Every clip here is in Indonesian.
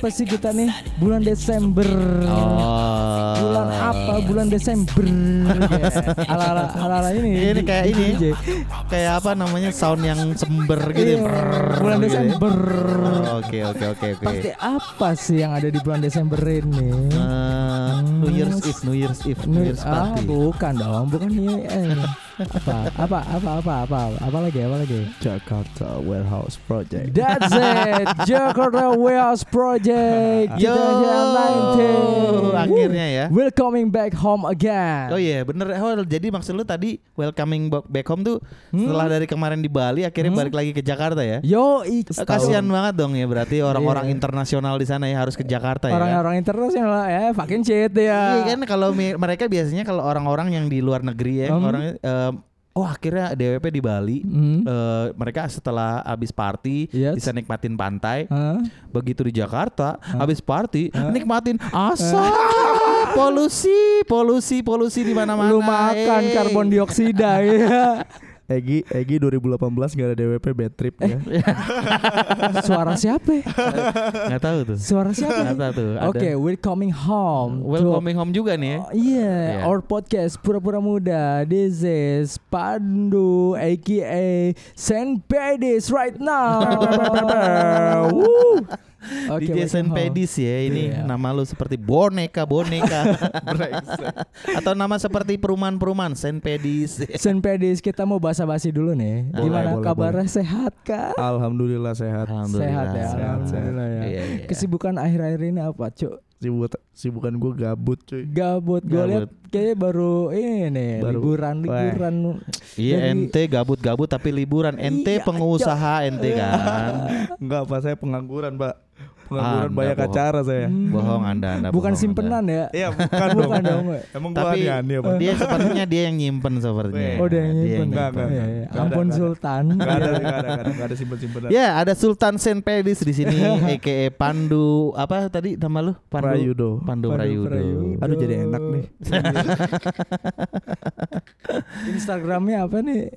Apa sih kita nih? Bulan Desember. Oh. Bulan apa? Bulan Desember. Yeah. Ala-ala ala-ala ini. Ini kayak ini. DJ. Kayak apa namanya sound yang sember gitu. Iya, Brrrr bulan gitu ya. Desember. Oke oke oke oke. Pasti apa sih yang ada di bulan Desember ini? Eh, New Year's Eve, New Year's Eve, New Year's ah, Party. bukan dong, bukan ini. Eh, apa, apa, apa, apa, apa, apa lagi, apa lagi? Jakarta Warehouse Project. That's it, Jakarta Warehouse Project Yo, 2019. akhirnya ya. Welcoming back home again. Oh iya bener oh, Jadi maksud lu tadi Welcoming back- home tuh Hmm? Setelah dari kemarin di Bali Akhirnya Hmm? balik lagi ke Jakarta ya Yo, Eh, Kasihan banget dong ya Berarti orang-orang Iya. internasional di sana ya Harus ke Jakarta ya orang-orang internasional ya, fucking shit ya. Iya kan kalau mereka biasanya kalau orang-orang yang di luar negeri ya Hmm. orang eh, oh akhirnya DWP di Bali Hmm. eh, mereka setelah habis party Yes. bisa nikmatin pantai Hah? begitu di Jakarta habis party nikmatin asap polusi polusi polusi di mana-mana Lu makan Eh. karbon dioksida ya. Egi Egi 2018 gak ada DWP bad trip ya. Suara siapa? nggak tahu tuh Suara siapa? nggak tahu tuh. Oke, we're coming home. to- welcoming home juga nih Oh, Iya, Iya. our podcast pura-pura muda. This is Pandu, aka Saint Pedis right now. Woo. Oke, DJ Saint home. Pedis ya ini Iya. nama lu seperti boneka boneka atau nama seperti perumahan-perumahan Saint Pedis Saint Pedis, kita mau basa-basi dulu nih. Boleh, Gimana boleh, kabarnya sehat kah? Alhamdulillah sehat. Sehat ya, sehat, alhamdulillah ya. Iya, iya. Kesibukan akhir-akhir ini apa, Cuk? Sibuk sibukan gue gabut cuy. Gabut, gue lihat kayaknya baru ini Baru- liburan liburan. Iya Jadi- ente gabut-gabut tapi liburan ente Iya, pengusaha ente kan Enggak apa saya pengangguran, Pak. Pengangguran Anda banyak bohong. acara saya. Hmm. bohong anda anda Bukan bohong, simpenan ya? Iya, bukan dong. Bukan dong. Emang gua Tapi aneh apa? dia sepertinya dia yang nyimpen sepertinya. Oh, dia yang nyimpen. Enggak, enggak, Iya, enggak. iya. Ada, Ampun. Sultan. Enggak ada, Iya. enggak ada, enggak ada, simpen-simpenan. Ya ada Sultan Saint Pedis di sini, aka Pandu apa tadi nama lu? Pandu Prayudo. Pandu Prayudo. Prayudo. Aduh jadi enak nih. Instagramnya apa nih?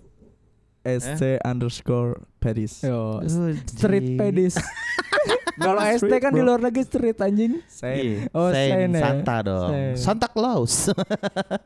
SC underscore Paris. Yo, Oh, street pedis. Kalau ST kan di bro. luar negeri street anjing. Iya, Oh, Saint Saint ya. Santa dong. Saint. Santa Claus.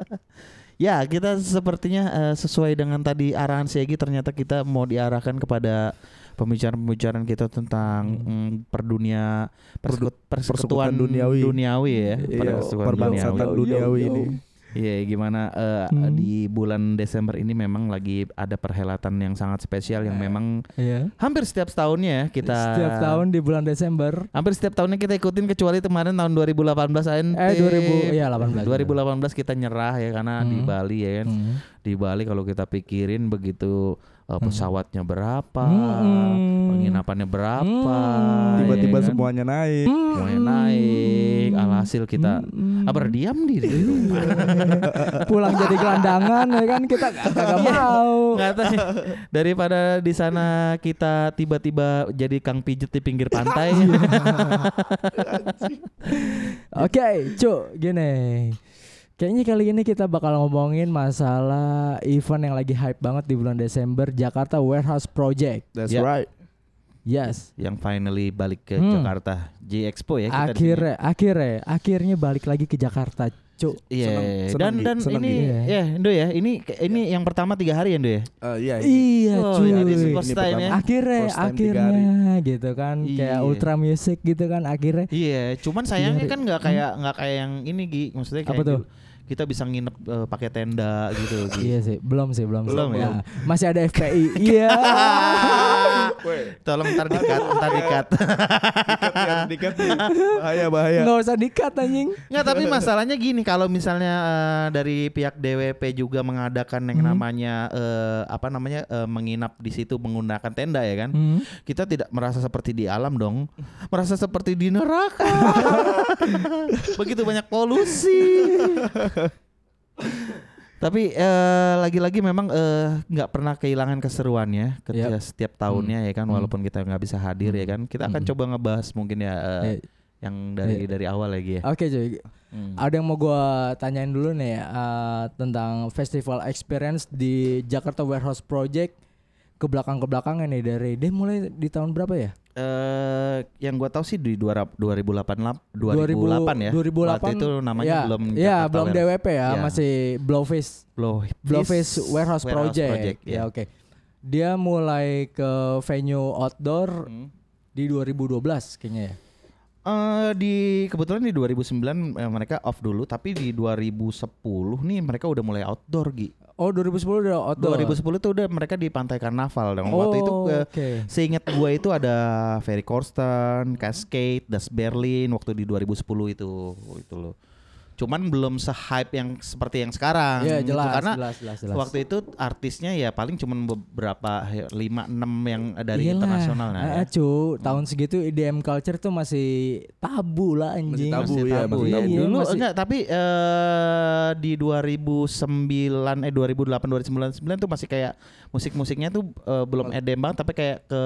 ya, kita sepertinya eh, sesuai dengan tadi arahan si Egi ternyata kita mau diarahkan kepada pembicaraan-pembicaraan kita tentang mm, perdunia persekut- persekutuan persekutuan duniawi. duniawi ya, Iya, perbangsatan duniawi. duniawi ini. Iya, gimana eh, Hmm. di bulan Desember ini memang lagi ada perhelatan yang sangat spesial yang memang Iya. hampir setiap tahunnya ya kita Setiap tahun di bulan Desember. hampir setiap tahunnya kita ikutin kecuali kemarin tahun 2018 ente. Eh 2000 iya 18. 2018 kita nyerah ya karena di Hmm. Bali ya kan. Hmm. Di Bali kalau kita pikirin begitu uh, pesawatnya berapa, Hmm. penginapannya berapa, Hmm. Tiba-tiba ya kan? semuanya naik. semuanya naik. Alhasil kita Hmm. ah, berdiam diri di rumah. pulang jadi gelandangan ya kan kita kagak mau. Nggak tahu. daripada di sana kita tiba-tiba jadi kang pijet di pinggir pantai. Oke, cuk, gini. Kayaknya kali ini kita bakal ngomongin masalah event yang lagi hype banget di bulan Desember Jakarta Warehouse Project. That's Ya. right. Yes. yang finally balik ke Hmm. Jakarta J Expo ya kita. Akhirnya, akhirnya, akhirnya balik lagi ke Jakarta, cuk. Iya, Seneng- dan dan Seneng, ini Gi. ya, Indo ya, ini ini yang pertama tiga hari ya, Indo ya. Eh, iya. Iya, Oh, cuy. ini Ini first time pertama. ya. Akhirnya, First time akhirnya gitu kan, kayak Iya. ultra music gitu kan akhirnya. Iya, cuman sayangnya kan nggak kayak nggak kayak yang ini Gi, maksudnya kayak Apa tuh? gitu, kita bisa nginep eh, pakai tenda gitu. Gi. Iya sih, belum sih, belum, Belum sih. ya? Nah, masih ada FPI. Iya. Tolong ntar dikat, ntar dikat. Dikat. Bahaya bahaya. Nggak usah dikat anjing. Nggak, tapi masalahnya gini, kalau misalnya eh, dari pihak DWP juga mengadakan yang Hmm. namanya eh, apa namanya eh, menginap di situ menggunakan tenda ya kan, Hmm. kita tidak merasa seperti di alam dong, merasa seperti di neraka. Begitu banyak polusi. Tapi eh, lagi-lagi memang eh, nggak pernah kehilangan keseruannya ketika setiap tahunnya ya kan, Hmm. walaupun kita nggak bisa hadir ya kan, kita akan Hmm. coba ngebahas mungkin ya eh, Eh, yang dari Iya. dari awal lagi ya. Oke cuy, Hmm. ada yang mau gua tanyain dulu nih eh, tentang festival experience di Jakarta Warehouse Project ke belakang ke belakangnya nih dari dia mulai di tahun berapa ya? Eh yang gua tahu sih di 2008 2008 ya. 2008 Waktu itu namanya ya, belum ya Jakarta belum Warehouse. DWP ya, Ya. masih Blowfish Blowfish, Blowfish Warehouse, Project. ya. Ya oke. Dia mulai ke venue outdoor Hmm. di 2012 kayaknya ya. Eh, di kebetulan di 2009 eh, mereka off dulu, tapi di 2010 nih mereka udah mulai outdoor Gi. Oh 2010 udah outdoor. 2010 tuh udah mereka di Pantai Karnaval dan waktu itu Oh, eh, oke. Seingat gue itu ada Ferry Corsten, Cascade, Das Berlin waktu di 2010 itu itu loh. Cuman belum se-hype yang seperti yang sekarang Iya gitu. jelas, karena jelas, jelas, jelas. waktu itu artisnya ya paling cuman beberapa 5 6 yang dari Iyalah. internasional nah. Ah, ya. cu, tahun segitu IDM culture tuh masih tabu lah anjing. tabu, Masih ya, tabu masih ya. tabu. Dulu Masih- enggak tapi eh di 2009 eh 2008 2009 tuh masih kayak musik-musiknya tuh eh, belum EDM banget tapi kayak ke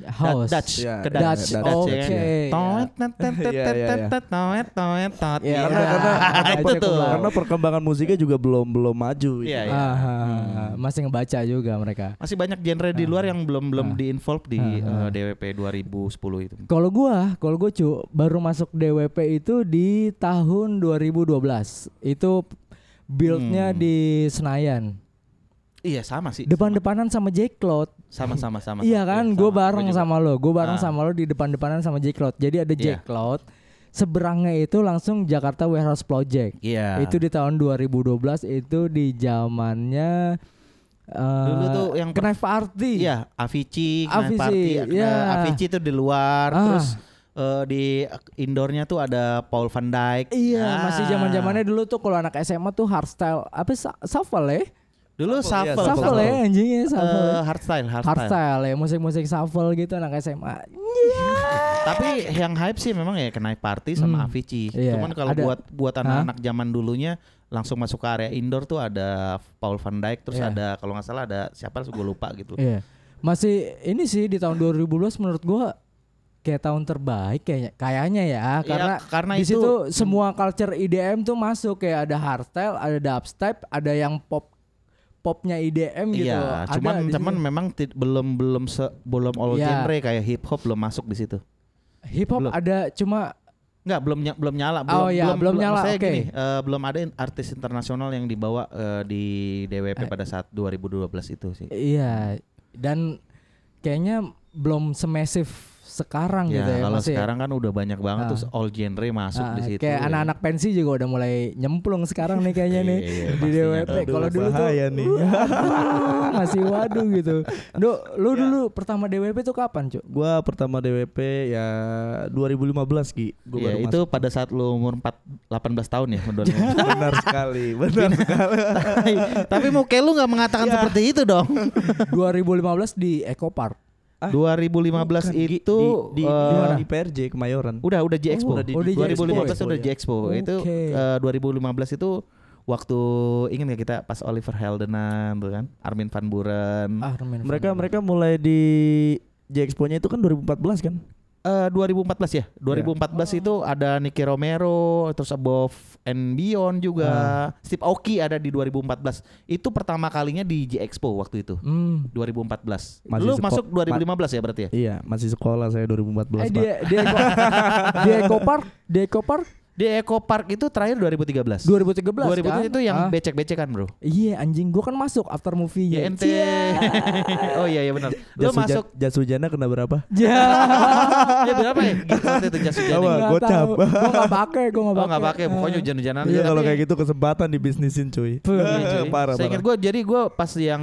House. Dutch, Ya, ke ya, Dutch, Dutch, Dutch, oke. ya kan? ya. Toet, Iya, iya, iya. toet, toet. Iya, Iya. itu tuh. Karena perkembangan musiknya juga belum belum maju. Iya, gitu. iya. Ah, ah, ah. masih ngebaca juga mereka. Masih banyak genre di luar yang belum belum Ah. di-involve di Ah, ah. eh, DWP 2010 itu. Kalau gua, kalau gua cu baru masuk DWP itu di tahun 2012. Itu buildnya Hmm. di Senayan. Iya, sama sih. Depan-depanan sama Jack Cloud. sama sama sama. Iya kan, Iya, gue bareng sama lo, gue bareng Ah. sama lo di depan-depanan sama Jack Cloud. Jadi ada Iya. Jack Cloud, seberangnya itu langsung Jakarta Warehouse Project. Iya. Itu di tahun 2012 itu di zamannya eh Dulu tuh yang Knife Party. Iya, Avicii, Knife Avicii, Party, iya. nah, Avicii itu di luar, Ah. terus eh, di indoornya tuh ada Paul van Dijk. Iya, Ah. masih zaman-zamannya dulu tuh kalau anak SMA tuh hardstyle apa shuffle ya? Dulu Shuffle, iya, shuffle, Shuffle ya anjingnya shuffle. Eh, hardstyle, hardstyle. hardstyle ya, musik-musik shuffle gitu anak SMA. Tapi yang hype sih memang ya Knife Party sama Hmm. Avicii. Iya, Cuman kalau buat buat anak-anak zaman dulunya langsung masuk ke area indoor tuh ada Paul van Dijk, terus Iya. ada kalau nggak salah ada siapa gue lupa gitu. Iya. Masih ini sih di tahun 2012 menurut gua kayak tahun terbaik kayaknya kayaknya ya Iya, karena karena di itu situ semua culture IDM tuh masuk kayak ada hardstyle, ada dubstep, ada yang pop popnya IDM gitu. Iya, Ada cuman cuman memang belum belum se, belum all Iya. genre kayak hip hop belum masuk di situ. hip hop belum. ada cuma Enggak, belum ny- belum nyala, belum Oh iya, belum nyala, maksudnya oke. gini, eh, belum ada artis internasional yang dibawa eh, di DWP Eh. pada saat 2012 itu sih. iya dan kayaknya belum semesif sekarang Ya, gitu ya kalau masih sekarang kan udah banyak banget Ah. tuh all genre masuk Ah, di situ. kayak ya. anak-anak pensi juga udah mulai nyemplung sekarang nih kayaknya nih Iya, iya, di. DWP. Aduh, Kalau dulu tuh nih. masih waduh gitu. Duh, lu dulu pertama DWP tuh kapan, Cuk? Gua pertama DWP ya 2015 Ki. Gua Iya, baru itu pada saat lu umur 4 18 tahun ya, masuk. benar sekali, benar sekali. Tapi muka lu nggak mengatakan Ya. seperti itu dong. 2015 di Eco Park. Ah, 2015 Bukan, itu di, di, eh, di, di PRJ Kemayoran. udah udah J Expo. Oh, oh, di J 2015 Expo, udah ya. J Expo. Itu Oke. eh, 2015 itu waktu ingat gak kita pas Oliver Heldenan tuh kan, Armin van Buren. Ah, Roman Mereka Van mereka mulai di J Expo-nya itu kan 2014 kan? Eh 2014 ya. 2014 itu ada Nicky Romero, terus Above and Beyond juga. Steve Aoki ada di 2014. Itu pertama kalinya di J Expo waktu itu. Hmm. 2014. Masih Lu masuk 2015 ya berarti ya? Iya, masih sekolah saya 2014, Eh Pak. di di Eco, di Eco Park, di Eco Park Di Eco Park itu terakhir 2013. 2013 2013 kan? itu yang Ah. becek-becekan, Bro. Iya, anjing gua kan masuk after movie-nya. Ya ente. oh iya iya benar. Lu masuk jas hujannya kena berapa? Ya. ya berapa ya? Gitu waktu itu jas hujan. Apa? ini. Nggak gocap. Gua enggak pakai, gua enggak Oh pakai. nggak pakai, pokoknya hujan-hujanan. Iya aja. kalau kayak gitu kesempatan dibisnisin cuy. Iya, cuy. parah Saya ingat parah. gue jadi gue pas yang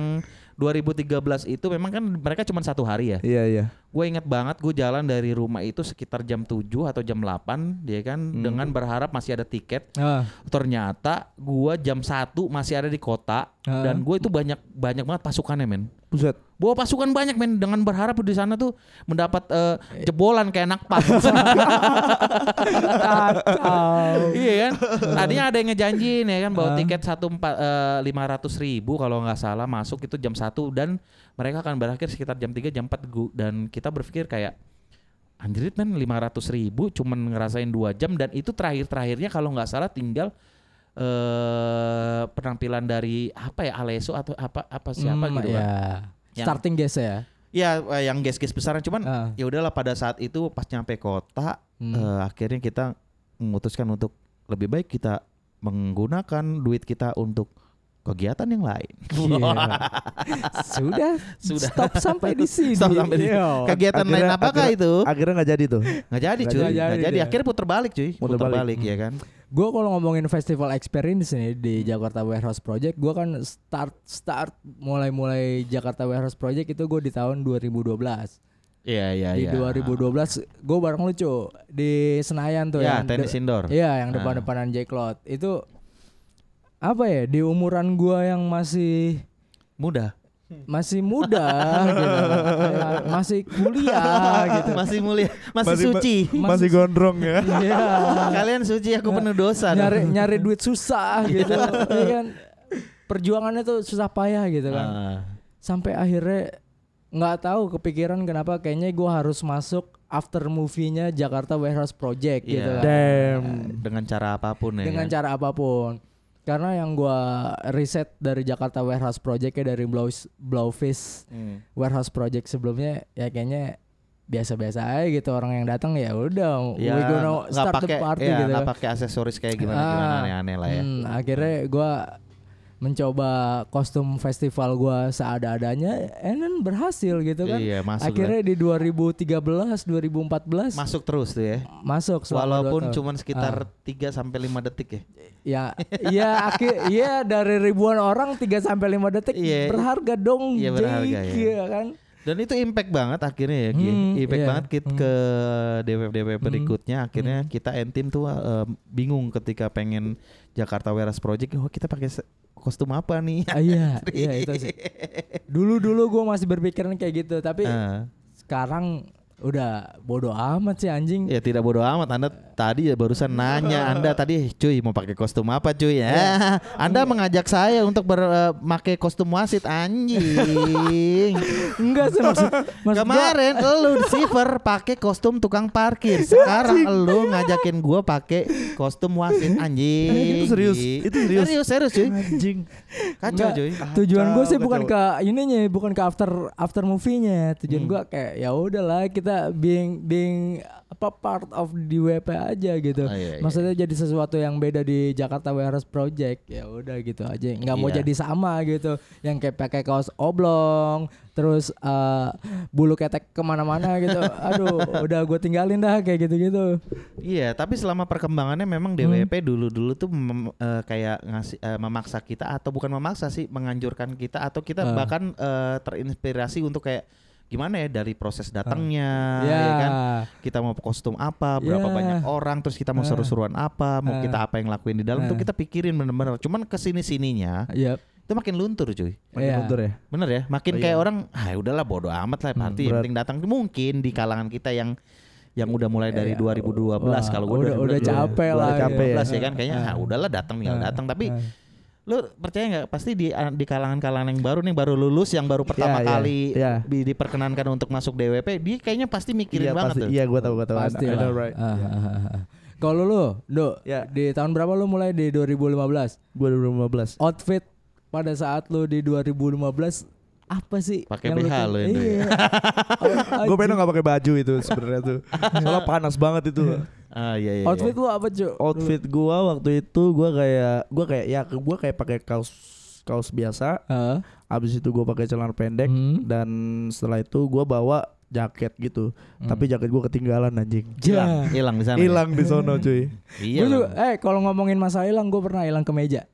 2013 itu memang kan mereka cuma satu hari ya. Iya iya. Gue inget banget gue jalan dari rumah itu sekitar jam 7 atau jam 8 dia kan Hmm. dengan berharap masih ada tiket. Ah. Ternyata gue jam 1 masih ada di kota Ah. dan gue itu banyak banyak banget pasukannya men. Buset. Bawa pasukan banyak men dengan berharap di sana tuh mendapat eh, jebolan kayak anak pas. Iya kan? Tadinya ada yang ngejanjiin ya kan bawa Ah. tiket satu empat eh, lima ratus ribu kalau nggak salah masuk itu jam satu dan mereka akan berakhir sekitar jam 3 jam 4 gu- dan kita berpikir kayak anjrit men lima ratus ribu cuman ngerasain dua jam dan itu terakhir terakhirnya kalau nggak salah tinggal eh penampilan dari apa ya Aleso atau apa apa siapa Hmm, gitu kan. ya. Yang- Starting guest ya. ya eh, yang gas-gas besaran cuman Ah. ya udahlah pada saat itu pas nyampe kota Hmm. eh, akhirnya kita memutuskan untuk lebih baik kita menggunakan duit kita untuk kegiatan yang lain. Iya. Sudah, Sudah. stop sampai di sini. Stop sampai di- Iya. Kegiatan lain Akhirnya- apakah akhirnya- itu? Akhirnya nggak jadi tuh. Nggak jadi Nggak cuy, jadi. nggak jadi. dia. Akhirnya puter balik cuy, Puter puter balik. balik ya kan. Gue kalau ngomongin festival experience nih di Jakarta Warehouse Project, gue kan start start mulai mulai Jakarta Warehouse Project itu gue di tahun 2012. Iya iya di iya. 2012 gue bareng lu cu di Senayan tuh Ya, yang tenis indoor. Iya, yang Ah. depan-depanan J Cloud. Itu apa ya? Di umuran gua yang masih Mudah. masih muda gitu. Ya, masih kuliah gitu. Masih mulia, masih, Masih- suci. Masih gondrong ya. Iya. Kalian suci, aku penuh dosa. dong. nyari nyari duit susah gitu. ya kan perjuangannya tuh susah payah gitu kan. Ah. Sampai akhirnya nggak tahu kepikiran kenapa kayaknya gua harus masuk after movie-nya Jakarta Warehouse Project Iya. gitu kan. Damn. Dengan cara apa pun ya. dengan kan? cara apa pun. Karena yang gua riset dari Jakarta Warehouse Project ya dari Blow Blowfish Hmm. Warehouse Project sebelumnya ya kayaknya biasa-biasa aja gitu orang yang datang ya udah Ya, we gonna start the pakai, party ya, gitu. nggak pakai aksesoris kayak gimana gimana Ah, aneh-aneh lah ya. hmm, akhirnya gua mencoba kostum festival gua seada-adanya and then berhasil gitu kan. Iya masuk. akhirnya di 2013 2014 lah. masuk terus tuh ya. masuk Walaupun cuman sekitar Ah. 3 sampai 5 detik ya. Ya, ya akhir ya dari ribuan orang 3 sampai 5 detik Iya. berharga dong. Iya, berharga, Jake, ya. ya kan? Dan itu impact banget akhirnya ya, Gi. Hmm, impact iya. banget kit Hmm. ke DWF Hmm. berikutnya. Akhirnya Hmm. kita entim tuh eh, bingung ketika pengen Jakarta Warehouse Project. Oh kita pakai kostum apa nih? Ah, iya, iya itu sih. Dulu-dulu gue masih berpikiran kayak gitu, tapi Ah. sekarang udah bodoh amat sih anjing. Ya tidak bodoh amat. Anda tadi ya barusan nanya Anda tadi cuy mau pakai kostum apa cuy? Ya. Anda mengajak saya untuk memakai kostum wasit anjing. Enggak sih maksud, maksud gua- Kemarin lu Silver pakai kostum tukang parkir. Sekarang lu ngajakin gua pakai kostum wasit anjing. Eh, itu serius. Itu serius. Serius serius cuy. Anjing. Kacau Enggak, cuy. Tujuan gue sih Kacau, bukan ke ininya, bukan ke after after movie-nya. Tujuan Hmm. gua kayak ya udahlah kita being being apa part of di WP aja gitu. Oh, iya, iya. Maksudnya jadi sesuatu yang beda di Jakarta Warehouse Project. Ya udah gitu aja. Nggak mau Iya. jadi sama gitu. Yang kayak pakai kaos oblong, terus eh, bulu ketek ke mana-mana gitu. Aduh, udah gue tinggalin dah kayak gitu-gitu. Iya, tapi selama perkembangannya memang Hmm. DWP dulu-dulu tuh mem- eh, kayak ngasih eh, memaksa kita atau bukan memaksa sih, menganjurkan kita atau kita Ah. bahkan eh, terinspirasi untuk kayak gimana ya dari proses datangnya, ya. ya kan? Kita mau kostum apa, berapa Ya. banyak orang, terus kita mau Ah. seru-seruan apa, mau Ah. kita apa yang lakuin di dalam tuh Ah. kita pikirin bener-bener. Cuman ke sini sininya Yep. itu makin luntur cuy. Makin Iya. mundur ya. Bener ya, makin Oh, iya. kayak orang, ah udahlah bodo amat lah, Hmm, party yang penting datang. Mungkin di kalangan kita yang yang udah mulai dari Iya. 2012 Wah, kalau gue udah- udah capek lah, ya. capek ya. ya kan kayaknya ah, udahlah datang tinggal Ah, datang tapi ah. Lu percaya nggak pasti di di kalangan-kalangan yang baru nih baru lulus yang baru pertama Iya, iya, kali iya. di- diperkenankan untuk masuk DWP dia kayaknya pasti mikirin Iya banget pasti. tuh. Iya gua tahu gua tahu. Pasti I lah. know, right. Ah, ah, ah, ah. Kalau lu, Do, Ya. di tahun berapa lu mulai di 2015? Gua 2015. Outfit pada saat lu di 2015 apa sih? Pakai yang BH lu- itu ya? Iya. Gue pengen nggak pakai baju itu sebenarnya tuh. Soalnya panas banget itu. Ah iya iya. Outfit iya. lu apa, Cuk? Outfit gua waktu itu gua kayak gua kayak ya gua kayak pakai kaos kaos biasa. Heeh. Abis itu gua pakai celana pendek Hmm. dan setelah itu gua bawa jaket gitu. Hmm. Tapi jaket gua ketinggalan anjing. hilang hilang di sana. ya? Hilang di sono cuy. Iya. Gua juga, eh kalau ngomongin masalah hilang, gue pernah hilang ke meja.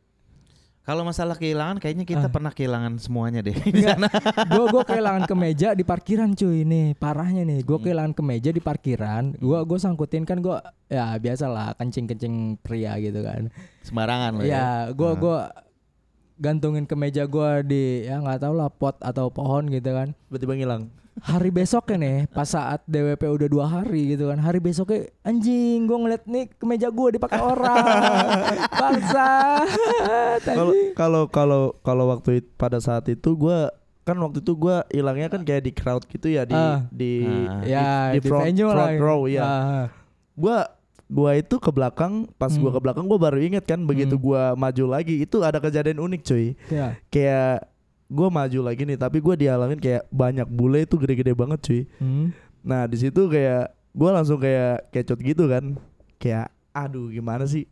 Kalau masalah kehilangan kayaknya kita Ah. pernah kehilangan semuanya deh di sana. gue gue kehilangan kemeja di parkiran cuy nih parahnya nih gue Hmm. kehilangan kemeja di parkiran gue gue sangkutin kan gue ya biasa lah kencing kencing pria gitu kan Sembarangan loh ya. ya gue Ah. gue gantungin kemeja gue di ya nggak tahu lah pot atau pohon gitu kan Tiba-tiba ngilang. Hari besoknya nih pas saat DWP udah dua hari gitu kan hari besoknya anjing gue ngeliat nih kemeja gue dipakai orang bangsa Kalau kalau kalau kalau waktu pada saat itu gua kan waktu itu gua hilangnya kan kayak di crowd gitu ya di Ah. di Ah. ya di front- venue front row, iya. Ah, gua gua itu ke belakang pas gua Hmm. ke belakang gua baru inget kan begitu Hmm. gua maju lagi itu ada kejadian unik cuy ya. kayak gue maju lagi nih tapi gue dialangin kayak banyak bule itu gede-gede banget cuy Hmm. nah di situ kayak gue langsung kayak kecot gitu kan kayak aduh gimana sih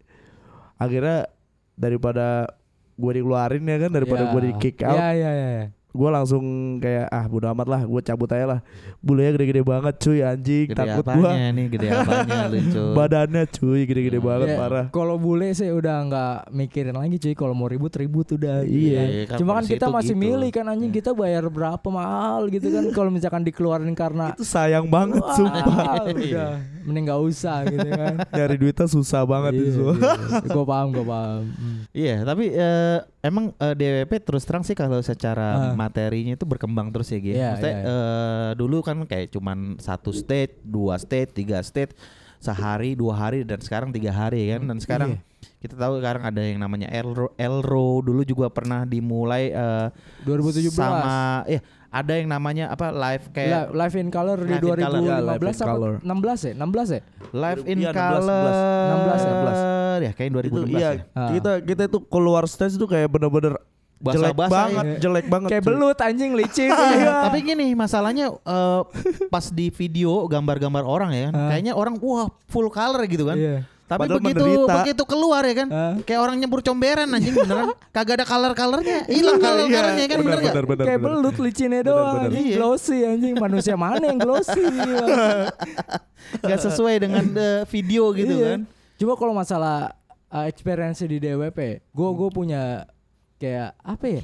akhirnya daripada gue dikeluarin ya kan daripada Ya. gue di kick out Iya iya iya. Gue langsung kayak ah bodo amat lah gue cabut aja lah bulenya gede-gede banget cuy anjing Gede takut gue apanya nih, gede apanya lucu. badannya cuy gede-gede Hmm. banget Ya, parah Kalau bule sih udah nggak mikirin lagi cuy. Kalau mau ribut ribut udah. gitu Iya. kan. Iya, kan Cuma kan kita masih gitu. milih kan anjing kita bayar berapa mahal gitu kan. Kalau misalkan dikeluarin karena itu sayang banget Wah, sumpah udah mending nggak usah gitu kan. nyari duitnya susah banget Iya, itu iya. Gue paham gue paham. Hmm. Iya, tapi eh, emang eh, DWP terus terang sih kalau secara Ah. Materinya itu berkembang terus ya, Gi. Iya, Maksudnya iya. eh, dulu kan kayak cuman satu state, dua state, tiga state, sehari, dua hari dan sekarang tiga hari kan. Dan sekarang Iya. kita tahu sekarang ada yang namanya Elro, Elro dulu juga pernah dimulai eh, 2017. sama ya ada yang namanya apa live Li- kayak Live in Color di Live in Color. 2015 Ya, Live in apa Color. 16 ya? 16 ya? live in Iya, 16, color 16, 16. ya kayak itu 2016 iya ya. Ah. kita kita itu keluar stage itu kayak bener-bener jelek Basah-basah banget ya. jelek banget Kayak belut anjing licin. Iya, Iya. tapi gini masalahnya eh, pas di video gambar-gambar orang ya, kayaknya orang wah full color gitu kan. Iya. Tapi Padahal begitu menderita. begitu keluar ya kan, kayak orang nyebur comberan anjing beneran, kagak ada color-colornya, hilang color Iya, colornya kan bener bener, bener, bener, Kayak bener. belut licinnya Bener, doang bener. Iya. glossy anjing manusia mana yang glossy Nggak sesuai dengan eh, video gitu Iya. kan. Cuma kalau masalah uh, experience di DWP, gue gue punya kayak apa ya?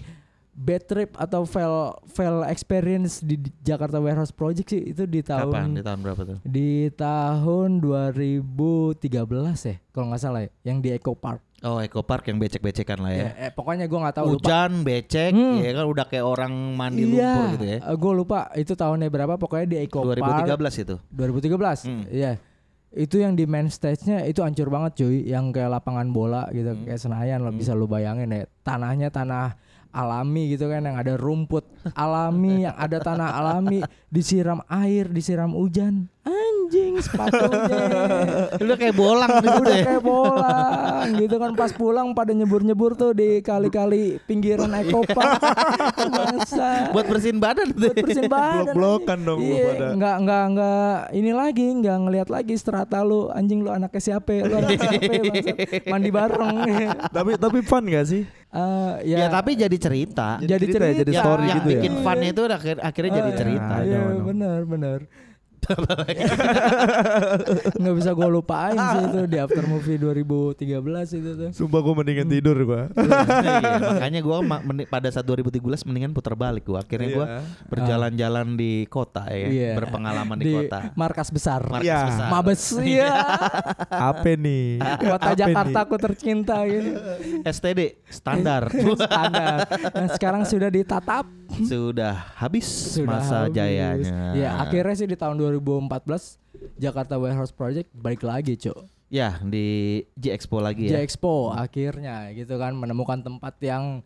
Bad trip atau fail fail experience di Jakarta Warehouse Project sih itu di tahun Kapan? Di tahun berapa tuh? di tahun 2013 ya kalau nggak salah ya yang di Eco Park Oh, Eco Park yang becek-becekan lah ya. ya, eh, pokoknya gue nggak tahu lupa Hujan, becek, Hmm. ya kan udah kayak orang mandi iya lumpur gitu ya. gue lupa itu tahunnya berapa pokoknya di Eco Park 2013 itu. 2013 Hmm. iya itu yang di main stage-nya itu hancur banget cuy. Yang kayak lapangan bola gitu Hmm. kayak Senayan lo bisa lu bayangin ya. Tanahnya tanah alami gitu kan yang ada rumput alami yang ada tanah alami disiram air disiram hujan. Anjing sepatunya. Udah kayak bolang di situ udah. ya. kayak bolang gitu kan. Pas pulang pada nyebur-nyebur tuh di kali-kali pinggiran Park Masa? Buat bersihin badan. Tuh. buat bersihin badan. Blok-blokan dong iya, pada. nggak nggak nggak ini lagi nggak ngelihat lagi strata lu. Anjing lu anaknya siapa? Lu anaknya siapa mandi bareng. Tapi tapi fun gak sih Eh, Ya, ya, tapi jadi cerita. jadi cerita ya, cerita jadi yang, story yang gitu ya. bikin funnya itu akhir, akhirnya jadi Oh, cerita. Iya benar benar nggak bisa gue lupain sih itu di after movie 2013 itu tuh sumpah gue mendingan tidur gue Iya, makanya gue pada saat 2013 mendingan putar balik gue. Akhirnya gue Iya. berjalan-jalan di kota ya, Iya. berpengalaman di, di kota. markas besar Markas Iya. besar. Mabes iya apa nih kota Apa Jakarta aku tercinta gitu STD standar standar nah, sekarang sudah ditatap sudah habis sudah masa habis. jayanya. Ya akhirnya sih di tahun 2014 Jakarta Warehouse Project balik lagi cuk Ya di J Expo lagi ya. J Expo akhirnya gitu kan menemukan tempat yang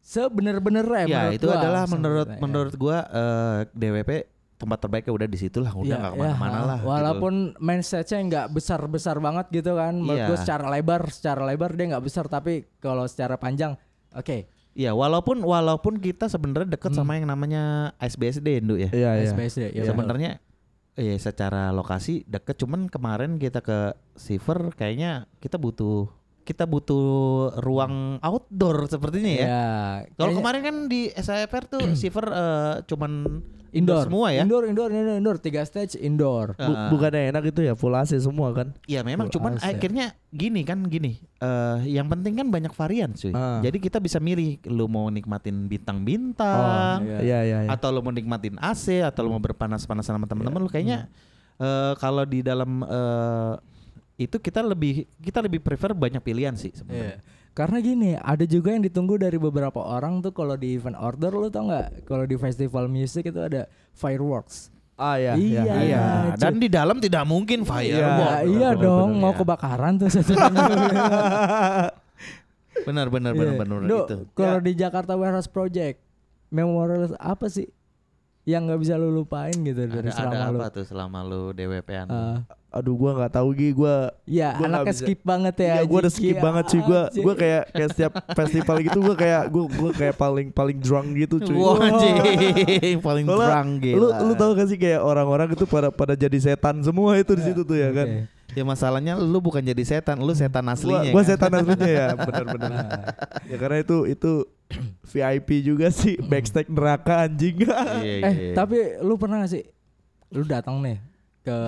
sebener-bener ya, Ya itu gua. adalah menurut Sebenarnya, ya. menurut gua eh, DWP tempat terbaiknya udah di situ lah, udah Iya, nggak iya, ke mana-mana ha. lah. gitu. Walaupun main stage-nya nggak besar-besar banget gitu kan. Menurut Iya. gua secara lebar, secara lebar dia nggak besar tapi kalau secara panjang oke. Iya, walaupun walaupun kita sebenarnya deket Hmm. sama yang namanya SBSD Indu ya. iya iya SBSD ya. sebenarnya ya secara lokasi deket. Cuman kemarin kita ke Silver kayaknya kita butuh kita butuh ruang outdoor sepertinya ya. Ya. Kalau kemarin kan di SIFR tuh Silver eh, cuman indoor semua ya. Indoor, indoor, indoor, indoor. Tiga stage indoor. Bu- Eh, bukannya enak itu ya full AC semua kan Iya memang Full cuman AC. akhirnya gini kan gini. eh yang penting kan banyak varian cuy. Ah. Jadi kita bisa milih lu mau nikmatin bintang-bintang iya. iya iya iya atau lu mau nikmatin AC atau lu mau berpanas-panasan sama teman-teman lu kayaknya eh kalau di dalam eh itu kita lebih kita lebih prefer banyak pilihan sih sebenarnya. Iya. Karena gini, ada juga yang ditunggu dari beberapa orang tuh kalau di event order lu tau nggak? Kalau di festival musik itu ada fireworks. ah iya Iya, iya Iya, dan di dalam tidak mungkin Iya, firework. iya bener, dong, bener, mau ya. kebakaran tuh. Benar benar benar benar Iya. Duh, gitu. Kalau di Jakarta Warehouse Project, memorial apa sih yang nggak bisa lu lupain gitu dari Ada, selama ada lu? apa tuh selama lu DWP-an? Ah, aduh gua nggak tahu Gi, gua Ya Gua nggak anaknya bisa. skip banget ya. Iya, gue udah skip banget cuy. Gue gue kayak kayak setiap festival gitu gue kayak gue gue kayak paling paling drunk gitu cuy. Wah anjing, paling Soalnya drunk gitu. Lu lu tahu gak sih kayak orang-orang itu pada pada jadi setan semua itu di situ tuh ya kan. Oke. Ya masalahnya lu bukan jadi setan, lu setan aslinya. gua kan? setan aslinya ya, benar-benar. Ya karena itu itu VIP juga sih backstage neraka anjing. Iya, iya, eh iya. tapi lu pernah gak sih lu datang nih ke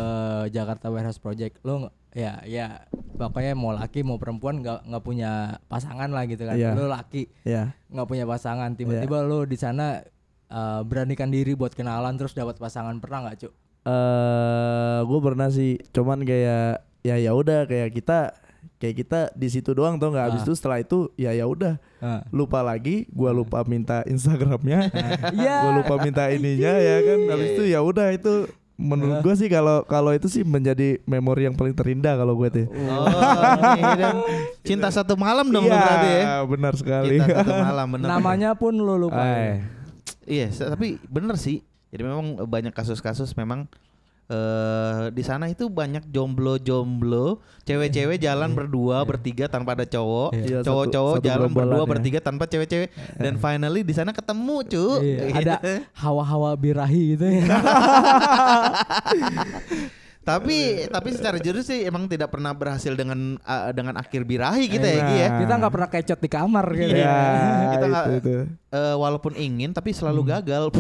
Jakarta Warehouse Project. Lu nggak- ya ya pokoknya mau laki mau perempuan nggak nggak punya pasangan lah gitu kan. Iya. lu laki ya. nggak punya pasangan. Tiba-tiba lu di sana eh, beranikan diri buat kenalan terus dapat pasangan pernah nggak cuk? Eh gue pernah sih, cuman kayak ya ya udah kayak kita kayak kita di situ doang tuh nggak? Habis Ah. itu setelah itu ya ya udah. Nah. lupa lagi gua lupa minta Instagramnya. Iya. gue lupa minta ininya ya kan? Habis itu ya udah itu menurut gue sih kalau kalau itu sih menjadi memori yang paling terindah kalau gue tuh. Oh, ini dan cinta satu malam dong Iya, berarti ya. benar sekali. Cinta satu malam bener. namanya pun lu lupa. Iya, tapi bener sih. Jadi memang banyak kasus-kasus memang eh di sana itu banyak jomblo-jomblo, cewek-cewek jalan berdua, bertiga tanpa ada cowok, Iya, cowok-cowok satu- satu jalan berdua, ya. bertiga tanpa cewek-cewek, dan finally di sana ketemu cu. Iya, Gitu. ada hawa-hawa birahi gitu ya tapi tapi secara jujur sih emang tidak pernah berhasil dengan ah, dengan akhir birahi kita ya Gi ya. Nah. kita nggak pernah kecot di kamar gitu ya Kita itu, nggak- itu. Eh, walaupun ingin tapi selalu gagal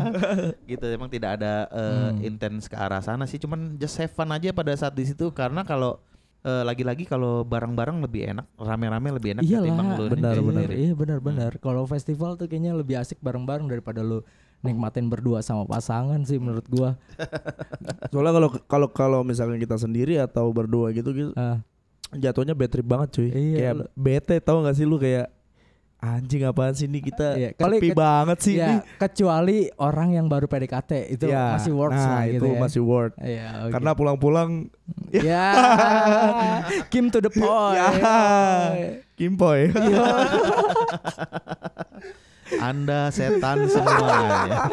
gitu emang tidak ada eh, Hmm. intens ke arah sana sih cuman just have fun aja pada saat di situ karena kalau eh, lagi-lagi kalau bareng-bareng lebih enak rame-rame lebih enak ketimbang Iyalah, lu benar, benar. Iya benar-benar. Kalau festival tuh kayaknya lebih asik bareng-bareng daripada lu nikmatin berdua sama pasangan sih menurut gua. soalnya kalau kalau kalau misalnya kita sendiri atau berdua gitu gitu Ah, jatuhnya bad trip banget cuy Iya, kayak lu- bete tau gak sih lu kayak anjing apaan sih ini kita Iya, kali ke- banget sih ya, ini kecuali orang yang baru PDKT itu Ya, masih works nah, itu gitu ya. masih worth Iya, oke. karena pulang-pulang ya Kim to the point. Ya. kimpoy Iya. anda setan semuanya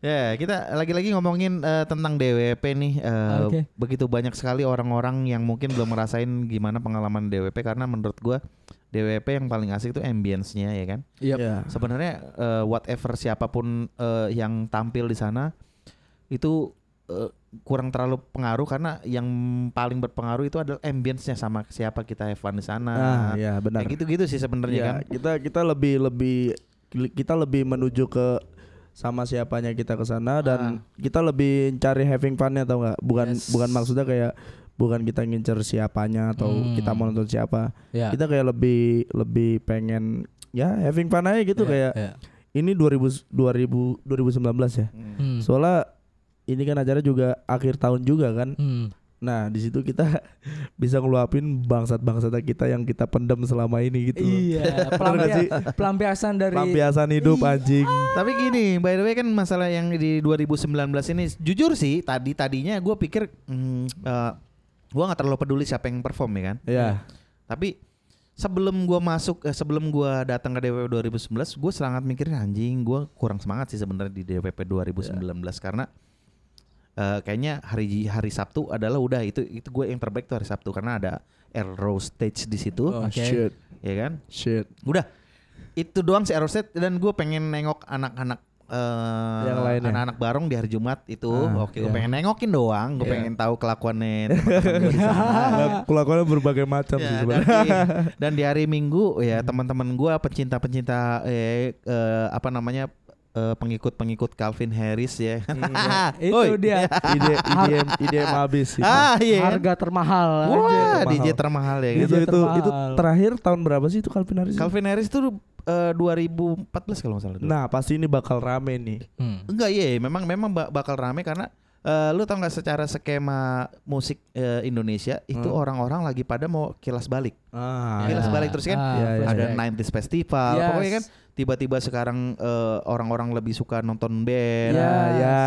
ya kita lagi-lagi ngomongin eh, tentang DWP nih Eh, Oke. begitu banyak sekali orang-orang yang mungkin belum ngerasain gimana pengalaman DWP karena menurut gua DWP yang paling asik itu ambience-nya ya kan Yep. Ya. sebenarnya eh, whatever siapa pun eh, yang tampil di sana itu eh, kurang terlalu pengaruh karena yang paling berpengaruh itu adalah ambience-nya sama siapa kita have fun di sana. Nah, ya benar. Kayak gitu-gitu sih sebenarnya Iya, kan. kita kita lebih lebih kita lebih menuju ke sama siapanya kita ke sana dan kita lebih cari having funnya atau enggak bukan Yes. bukan maksudnya kayak bukan kita ngincer siapanya atau Hmm. kita mau nonton siapa Ya. kita kayak lebih lebih pengen ya having fun aja gitu Ya, kayak ya. ini 2000 2000 2019 ya Hmm. soalnya ini kan acara juga akhir tahun juga kan Hmm. nah di situ kita bisa ngeluapin bangsat-bangsat kita yang kita pendam selama ini gitu Iya, Bener gak pelampia- sih? pelampiasan dari Lampiasan hidup anjing. Tapi gini, by the way kan masalah yang di 2019 ini jujur sih tadi tadinya gue pikir hmm, eh, gue nggak terlalu peduli siapa yang perform ya kan. Ya. Tapi sebelum gua masuk eh, sebelum gua datang ke DWP 2019, gue sangat mikirin anjing gue kurang semangat sih sebenarnya di DWP 2019 karena eh, kayaknya hari hari Sabtu adalah udah itu itu gue yang terbaik tuh hari Sabtu karena ada Air Rose stage di situ, Oh. Oke. Shit, ya kan? shit. Udah itu doang si Air Rose stage dan gue pengen nengok anak-anak eh, Yang lainnya. anak-anak bareng di hari Jumat itu, Ah, oke gue iya. pengen nengokin doang, gue Iya. pengen tahu kelakuannya. Nah, Kelakuannya berbagai macam sih Ya, dan, di, dan di hari Minggu ya teman-teman gua pecinta-pecinta eh, eh, apa namanya eh, pengikut-pengikut Calvin Harris ya. itu Oi. dia ide IDM IDM habis itu. ah iya. harga termahal Wah, aja. termahal. DJ termahal ya itu gitu. DJ itu itu termahal. terakhir tahun berapa sih itu Calvin Harris? Calvin Harris itu eh, 2014 kalau nggak salah. Nah, pasti ini bakal rame nih. Hmm. Enggak iya, memang memang ba- bakal rame karena eh, lu tau nggak secara skema musik eh, Indonesia itu Hmm. orang-orang lagi pada mau kilas balik. Ah, Kilas Ya. balik terus kan Ah, Iya, iya, ada flashback. 90s festival Yes. pokoknya kan tiba-tiba sekarang eh, orang-orang lebih suka nonton band. Iya. Nah, ya.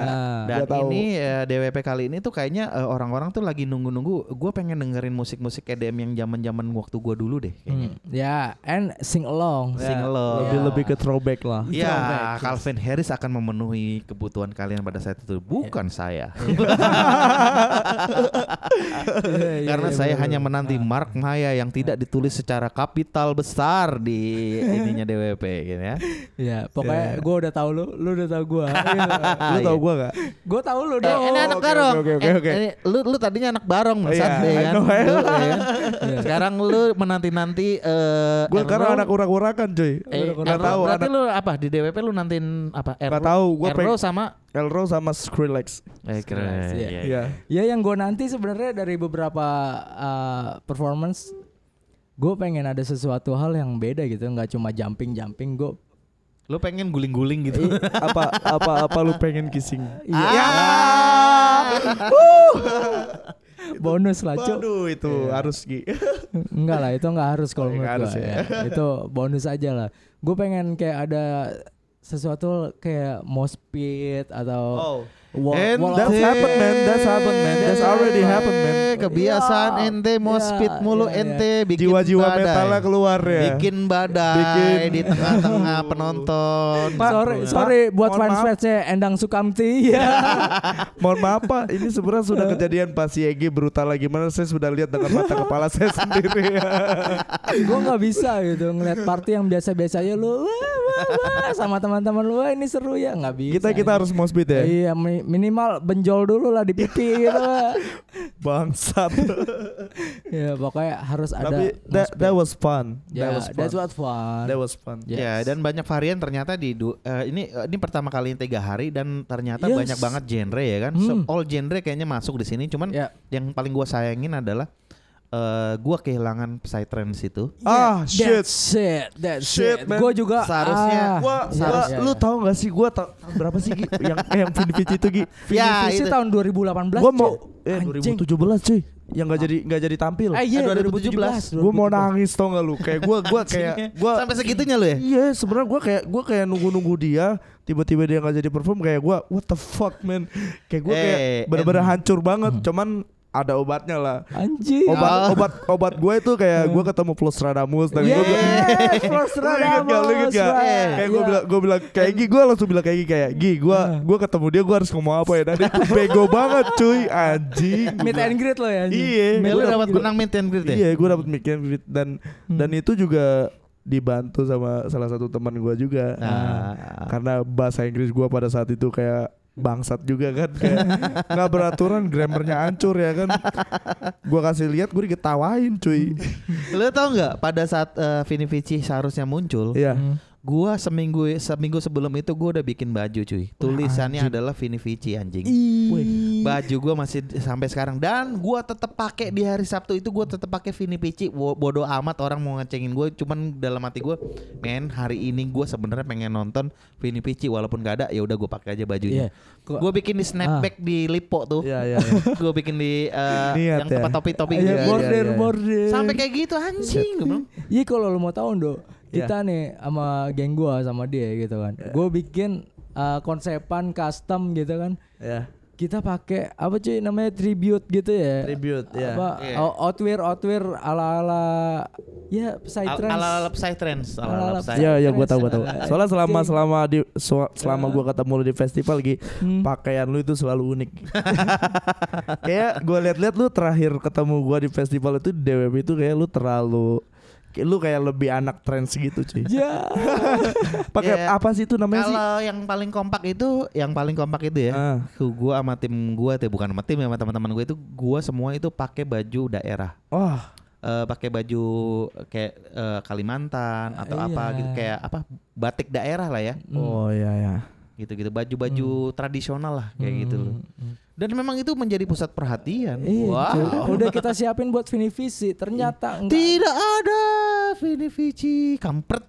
Nah, Dan tahu. ini eh, DWP kali ini tuh kayaknya eh, orang-orang tuh lagi nunggu-nunggu. Gue pengen dengerin musik-musik EDM yang zaman-zaman waktu gue dulu deh. Kayaknya. hmm, ya, and sing along. Sing along. Lebih Ya. lebih ke throwback lah. Ya, Throwback, yes. Calvin Harris akan memenuhi kebutuhan kalian pada saat itu, bukan saya. Iya, iya, Karena iya, saya hanya menanti Mark Maya yang tidak ditulis secara kapital besar di ininya DWP gitu ya. Ya, pokoknya Ya. gue udah tahu lu, lu udah tahu gue. Lu tau gua gak? gue tahu lu Eh, dong. ini anak oke, barong. oke, oke, Eh, oke. eh, lu lu tadinya anak barong Oh, Mas iya, I kan. Lu, ya? Iya. Sekarang lu menanti-nanti eh Gue sekarang anak urak-urakan cuy. Eh, Gak tahu berarti anak lu apa di DWP lu nantiin apa? Gak tahu, gua Erro sama Elro sama Skrillex. eh keren. Iya. Iya. Iya. Ya yang gue nanti sebenarnya dari beberapa uh, performance gue pengen ada sesuatu hal yang beda gitu nggak cuma jumping jumping gue Lu pengen guling-guling gitu. apa apa apa lu pengen kissing? iya bonus lah cuk Waduh itu harus Gi. enggak lah itu nggak harus kalau menurut gue ya. ya. itu bonus aja lah gue pengen kayak ada sesuatu kayak mospit atau Oh. Wall, And wall That's happened, man. That's happened, man. That's already happened, man. Kebiasaan Iya. ente mau speed mulu iya. ente bikin Jiwa-jiwa badai. metalnya keluar ya. Bikin badai Bikin- di tengah-tengah penonton. Sorry, Pak, sorry buat mohon fans fansnya Endang Sukamti. Ya. Mohon maaf Pak, ini sebenarnya sudah kejadian pas si Egi brutal lagi mana saya sudah lihat dengan mata kepala saya sendiri. gue nggak bisa gitu ngeliat party yang biasa-biasa aja lu wah, wah, wah, sama teman-teman lu wah, ini seru ya nggak bisa. kita kita harus mau speed ya. Iya minimal benjol dulu lah di pipi gitu. Bangsat. ya pokoknya harus ada. Tapi that, that was fun. Ya, that was fun. that's what fun. That was fun. Yes. Ya dan banyak varian ternyata di du- eh, ini eh, ini pertama kali tiga hari dan ternyata Yes. banyak banget genre ya kan. So, Hmm. all genre kayaknya masuk di sini. Cuman Ya. yang paling gua sayangin adalah eh gua kehilangan psytrance itu. Ah, shit. That's it. That's Shit, it. man. Gue juga Seharusnya- ah, Gua, iya, gua iya, lu iya. tahu gak sih gua ta- tahun berapa sih Gi? yang yang Vintage itu Gi? Ya, Visi itu. tahun 2018. Gua mau eh Anjing. 2017 cuy. Yang gak jadi nggak jadi tampil. Eh iya 2017. 2017. Gua mau nangis tau gak lu? Kayak gua gua kayak gua Sampai segitunya lu ya? Iya, sebenarnya gua kayak gua kayak nunggu-nunggu dia, tiba-tiba dia nggak jadi perform kayak gua what the fuck man. Kayak gua kayak Eh, bener-bener hancur banget. Cuman ada obatnya lah. Anjing. Obat Oh. obat obat gue itu kayak gua ketemu Florstradamus dan gua bilang Yes, Lu inget gak? Lu inget gak? Kayak gue bilang, gue bilang kayak Gi, gue langsung bilang kayak Gi kayak Gi, gue gue ketemu dia gue harus ngomong apa ya? Dan itu bego banget cuy, anjing. Meet bilang, and greet lo ya anjing. Iya, Ya, lu dapat dapet- menang meet and greet ya? Iya, gue dapat mikirin duit dan dan itu juga dibantu sama salah satu teman gue juga. Nah. Karena bahasa Inggris gue pada saat itu kayak bangsat juga kan kayak nggak beraturan grammarnya hancur ya kan. Gue kasih lihat gue diketawain cuy. Lu tau nggak pada saat eh, Vini Vici seharusnya muncul, iya. Hmm. Gua seminggu seminggu sebelum itu gua udah bikin baju cuy. Tulisannya adalah Vini Vici anjing. Ih. Baju gua masih sampai sekarang dan gua tetap pakai di hari Sabtu itu gua tetap pakai Vini Vici. Bodoh amat orang mau ngecengin gua, cuman dalam hati gua, men hari ini gua sebenarnya pengen nonton Vini Vici walaupun gak ada ya udah gua pakai aja bajunya. Iya. Kok- Gua bikin di snapback di Lipo tuh. iya iya iya. Gua bikin di Niat yang ya. tempat topi-topi Iya, gitu. border, iya. border. Sampai kayak gitu anjing gua bilang. Iya kalau lo mau tahu Ndo, Iya. kita nih sama geng gua sama dia gitu kan. Gue bikin uh, konsepan custom gitu kan. ya Kita pakai apa cuy namanya tribute gitu ya. Tribute, ya. Apa Iya. out- outwear outwear ala-ala ya psytrance. Ala-ala psytrance, ala-ala Ala-ala psytrance. Iya iya gue tahu gue tahu. Anjing. Soalnya selama selama di so- selama gue ketemu lu di festival Gi, Hmm. pakaian lu itu selalu unik. kayak gue lihat-lihat lu terakhir ketemu gue di festival itu di DWP itu kayak lu terlalu lu kayak lebih anak trends gitu cuy. Ya. Pakai Iya. apa sih itu namanya sih? Kalau yang paling kompak itu, yang paling kompak itu ya. Ah. Tuh gua sama tim gua tuh bukan sama tim ya sama teman-teman gue itu gua semua itu pakai baju daerah. Wah, Eh pakai baju kayak eh, Kalimantan atau Iya. apa gitu kayak apa batik daerah lah ya. oh iya ya. Gitu-gitu baju-baju tradisional lah kayak gitu loh. Dan memang itu menjadi pusat perhatian. Iya, Wow. udah kita siapin buat Vini Visi. Ternyata enggak. Tidak ada Vini Vici kampret.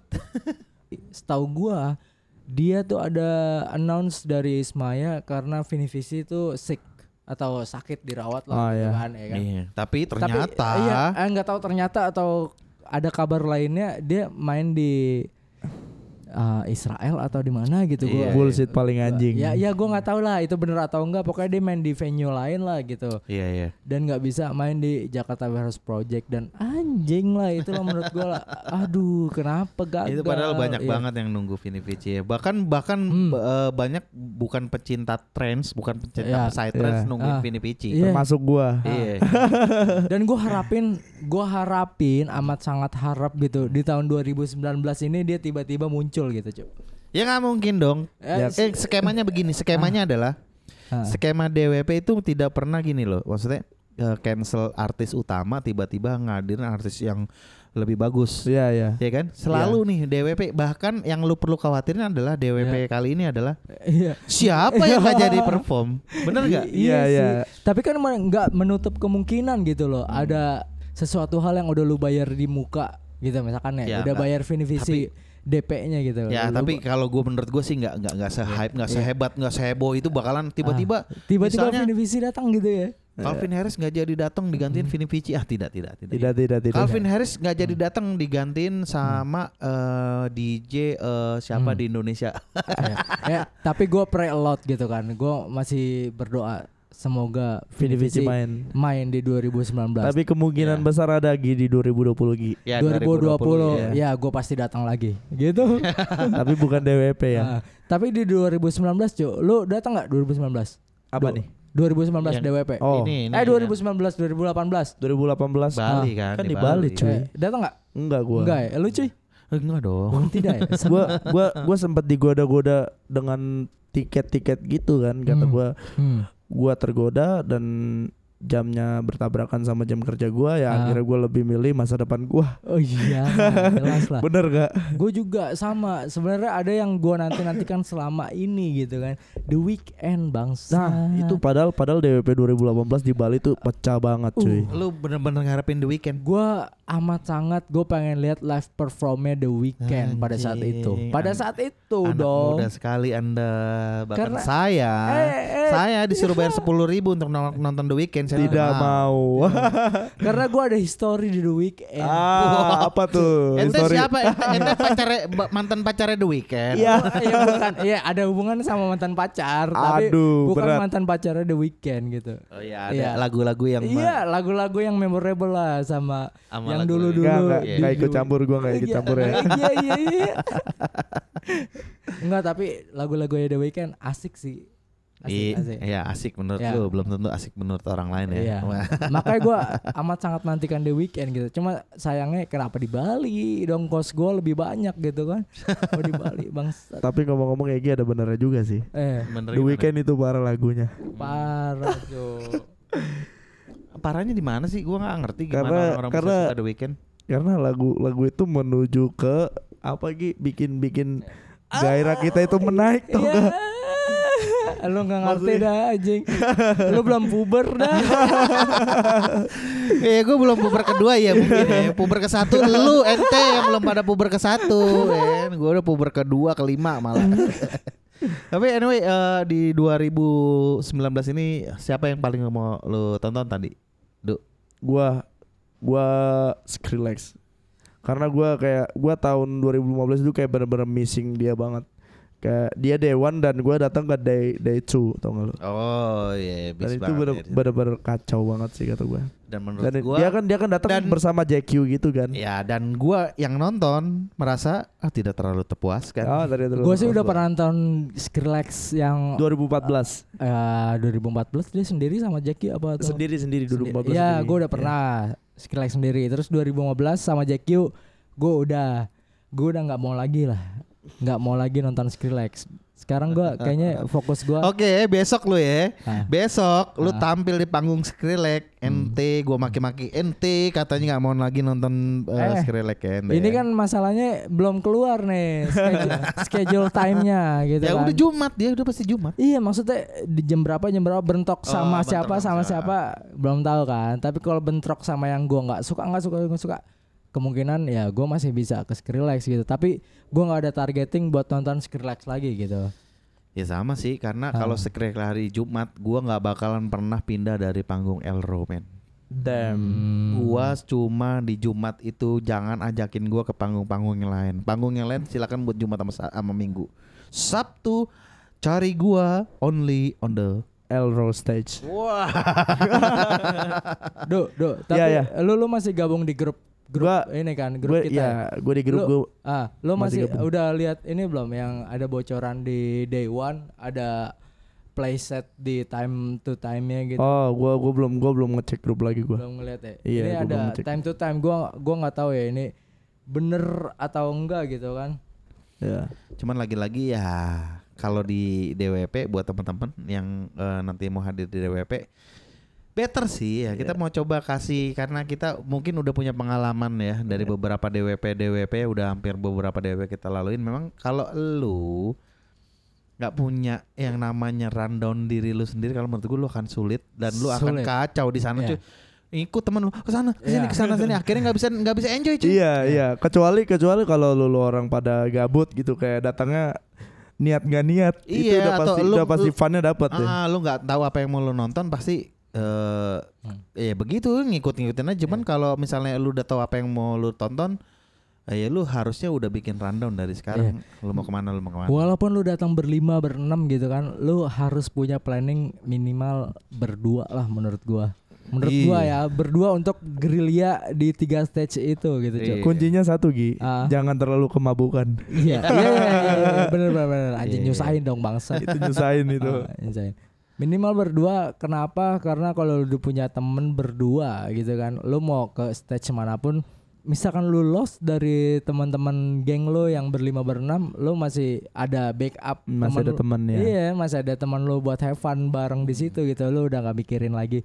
Setahu gua dia tuh ada announce dari Ismaya karena Vini Visi itu sick atau sakit dirawat lah Oh, iya. kan ya kan. Iya, tapi Tapi ternyata iya, eh, nggak tahu ternyata atau ada kabar lainnya dia main di uh, Israel atau di mana gitu gue Iya, Bullshit paling anjing. ya ya gue nggak tahu lah itu bener atau enggak pokoknya dia main di venue lain lah gitu Iya iya. dan nggak bisa main di Jakarta Warehouse Project dan anjing lah itu lah menurut gue lah aduh kenapa gagal Itu padahal banyak Iya. banget yang nunggu Vini Vici ya. Bahkan bahkan Hmm. eh, banyak bukan pecinta trends, bukan pecinta Iya. side trends Iya. nungguin Ah. Vini Vici. Iya. Termasuk gua. Iya. dan gue harapin gue harapin amat sangat harap gitu di tahun 2019 ini dia tiba-tiba muncul gitu cuy ya nggak mungkin dong. Eh, Eh skemanya begini, skemanya adalah ah. skema DWP itu tidak pernah gini loh. Maksudnya eh, cancel artis utama tiba-tiba ngadirin artis yang lebih bagus. Iya iya. Ya kan? Selalu nih DWP bahkan yang lu perlu khawatirin adalah DWP kali ini adalah iya siapa yang gak jadi perform. Bener gak? Iya, iya. Tapi kan nggak menutup kemungkinan gitu loh. Ada sesuatu hal yang udah lu bayar di muka gitu misalkan ya, Ya, udah bayar Finivisi DP-nya gitu. Ya Lu- tapi kalau gue menurut gue sih nggak nggak nggak se-hype nggak sehebat nggak seheboh itu bakalan tiba-tiba Ah, tiba-tiba misalnya Finivisi datang gitu ya. Calvin Harris nggak jadi datang digantiin Vini Vici ah tidak tidak tidak, Tidak tidak. tidak. Calvin Harris nggak jadi datang digantiin sama eh, DJ eh, siapa Hmm. di Indonesia? Ya, ya, tapi gue pray a lot gitu kan. Gue masih berdoa semoga Finivisi main. main di 2019. Tapi kemungkinan Ya. besar ada Gi di 2020 Gi. ya 2020, ya. ya, gue pasti datang lagi gitu. Tapi bukan DWP ya. Ah, tapi di 2019 cuy, lu datang nggak 2019? Apa Du- nih? 2019 Yang- DWP. Oh. ini, ini eh yang 2019 2018. 2018 Bali kan kan di Bali, cuy. Eh, datang nggak? Enggak gua. Enggak ya? Lu cuy? Eh, enggak dong Oh, tidak ya? gua gua gua sempat digoda-goda dengan tiket-tiket gitu kan kata Hmm. gua Hmm. Gua tergoda dan jamnya bertabrakan sama jam kerja gua ya Ah. akhirnya gua lebih milih masa depan gua Oh iya, jelas lah. bener gak Gue juga sama. Sebenarnya ada yang gue nanti nantikan selama ini gitu kan. The Weekend bangsa. nah itu padahal padahal DWP 2018 di Bali tuh pecah banget cuy lu bener-bener ngarepin The Weeknd gue amat sangat gue pengen lihat live performnya The Weeknd pada saat itu. Anjing, Pada an- saat itu anak dong. muda sekali anda bahkan Karena- saya Eh, eh. saya disuruh bayar sepuluh ribu untuk nonton The Saya tidak mau Karena gue ada history di The Weeknd. ah apa tuh Ente siapa? Ente, pacarnya ba- mantan pacarnya The Weeknd. Iya. Iya bukan, iya ada hubungan sama mantan pacar, tapi Aduh, bukan berat. mantan pacarnya The Weeknd gitu. Oh iya, ada Iya. lagu-lagu yang Iya, lagu-lagu yang memorable lah sama, Sama yang dulu-dulu. Enggak, enggak, Iya. ikut campur gua enggak ikut Iya, campur ya. Iya, iya, iya. Enggak, tapi lagu-lagunya The Weeknd asik sih. Asik, I- asik. Iya asik menurut Iya. lu, belum tentu asik menurut orang lain ya. Iya. Makanya gue amat sangat nantikan The Weeknd gitu. Cuma sayangnya kenapa di Bali dong kos gue lebih banyak gitu kan. Oh di Bali bang. Tapi ngomong-ngomong Egi ada benernya juga sih. Eh Bener The? Weeknd itu parah lagunya. parah cuy. Parahnya di mana sih? Gua nggak ngerti gimana Karena- orang-orang karena- bisa suka The Weeknd. Karena lagu-lagu itu menuju ke apa Gi? Bikin-bikin gairah kita itu menaik tau Iya. Lu gak ngerti dah anjing. Lu belum puber dah. Eh, gue belum puber kedua ya mungkin ya. Puber ke satu lu ente yang belum pada puber ke satu. Eh, gue udah puber kedua, kelima malah. Tapi anyway eh, di 2019 ini siapa yang paling mau lu tonton tadi? Du. Gua gua Skrillex. Karena gua kayak gua tahun 2015 itu kayak bener-bener missing dia banget. Kayak dia day one dan gua datang ke day day two tau gak lu? Oh iya, Dan bis itu banget bener- ya. bener-bener kacau banget sih kata gua. Dan menurut Dan gua dia kan dia kan datang dan- bersama JQ gitu kan. Ya dan gua yang nonton merasa ah tidak terlalu terpuaskan. Oh, Gue sih udah pernah nonton Skrillex yang 2014 eh 2014 dia sendiri sama Jackie apa atau sendiri sendiri 2014. Iya, sendiri. gue udah pernah Skrillex sendiri. Terus 2015 sama Jackie gue udah gue udah nggak mau lagi lah, nggak mau lagi nonton Skrillex. Sekarang gue kayaknya fokus gue. Oke, besok lu ya. Ah. Besok lu Ah. tampil di panggung Skrillex, NT, gua maki-maki NT katanya nggak mau lagi nonton uh, Eh, Skrillex ya. NT. Ini kan masalahnya belum keluar nih schedule, schedule time-nya gitu ya kan. udah Jumat dia udah pasti Jumat. Iya maksudnya di jam berapa jam berapa bentrok Oh, sama bentrok siapa sama sama siapa. siapa belum tahu kan. Tapi kalau bentrok sama yang gua nggak suka nggak suka nggak suka kemungkinan ya gua masih bisa ke Skrillex gitu. Tapi gua nggak ada targeting buat nonton Skrillex lagi gitu. Ya sama sih karena Ah. kalau Skrillex hari Jumat gua nggak bakalan pernah pindah dari panggung Elro men. Damn. Hmm. Gua cuma di Jumat itu jangan ajakin gua ke panggung-panggung yang lain. Panggung yang lain silakan buat Jumat sama, sa- sama Minggu. Sabtu cari gua only on the Elro stage. Wah. Do, do. Tapi Iya, iya. lu lu masih gabung di grup grup Gua- ini kan, grup Gue kita. ya? ya, gue di grup Lu- gue Ah, lo Masih masih, gabung. udah lihat ini belum yang ada bocoran di day one ada playset di time to time-nya gitu. Oh, gue gue belum gue belum ngecek grup lagi gue. Belum ngeliat ya. Iya, ini gua ada belum ngecek. time to time. Gua gua nggak tahu ya ini bener atau enggak gitu kan. Ya. Cuman lagi-lagi ya kalau di DWP buat teman-teman yang eh, nanti mau hadir di DWP better sih ya kita Iya. mau coba kasih karena kita mungkin udah punya pengalaman ya dari Iya. beberapa DWP DWP udah hampir beberapa DWP kita laluin memang kalau lu nggak punya yang namanya rundown diri lu sendiri kalau menurut gue lu akan sulit dan lu akan Sulit. kacau di sana Iya. cuy ikut temen lu ke sana ke sini Iya. ke sana sini akhirnya nggak bisa nggak bisa enjoy cuy Iya, iya. Kecuali kecuali kalau lu, lu orang pada gabut gitu kayak datangnya niat nggak niat itu Iya, udah atau pasti lu- udah pasti lu- funnya dapat. Ah, lu nggak tahu apa yang mau lu nonton pasti eh Hmm. ya begitu ngikut-ngikutin aja. Cuman kalau misalnya lu udah tahu apa yang mau lu tonton, eh, ya lu harusnya udah bikin rundown dari sekarang. Lu mau ke mana, lu mau ke mana. Walaupun lu datang berlima berenam gitu kan, lu harus punya planning minimal berdua lah menurut gua. Menurut Iya. gua ya, berdua untuk gerilya di tiga stage itu gitu, Cok. Iya. Kuncinya satu Gi, Ah. jangan terlalu kemabukan. Iya, iya, iya, iya, iya, bener bener bener. Anjing Iya. nyusahin dong bangsa. itu nyusahin itu. Ah, nyusahin. Minimal berdua, kenapa? Karena kalau lu punya temen berdua gitu kan, lu mau ke stage mana pun, misalkan lu lost dari teman-teman geng lu yang berlima berenam, lu masih ada backup Masih ada lu. temennya. Iya, masih ada teman lu buat have fun bareng di situ gitu. Lu udah nggak mikirin lagi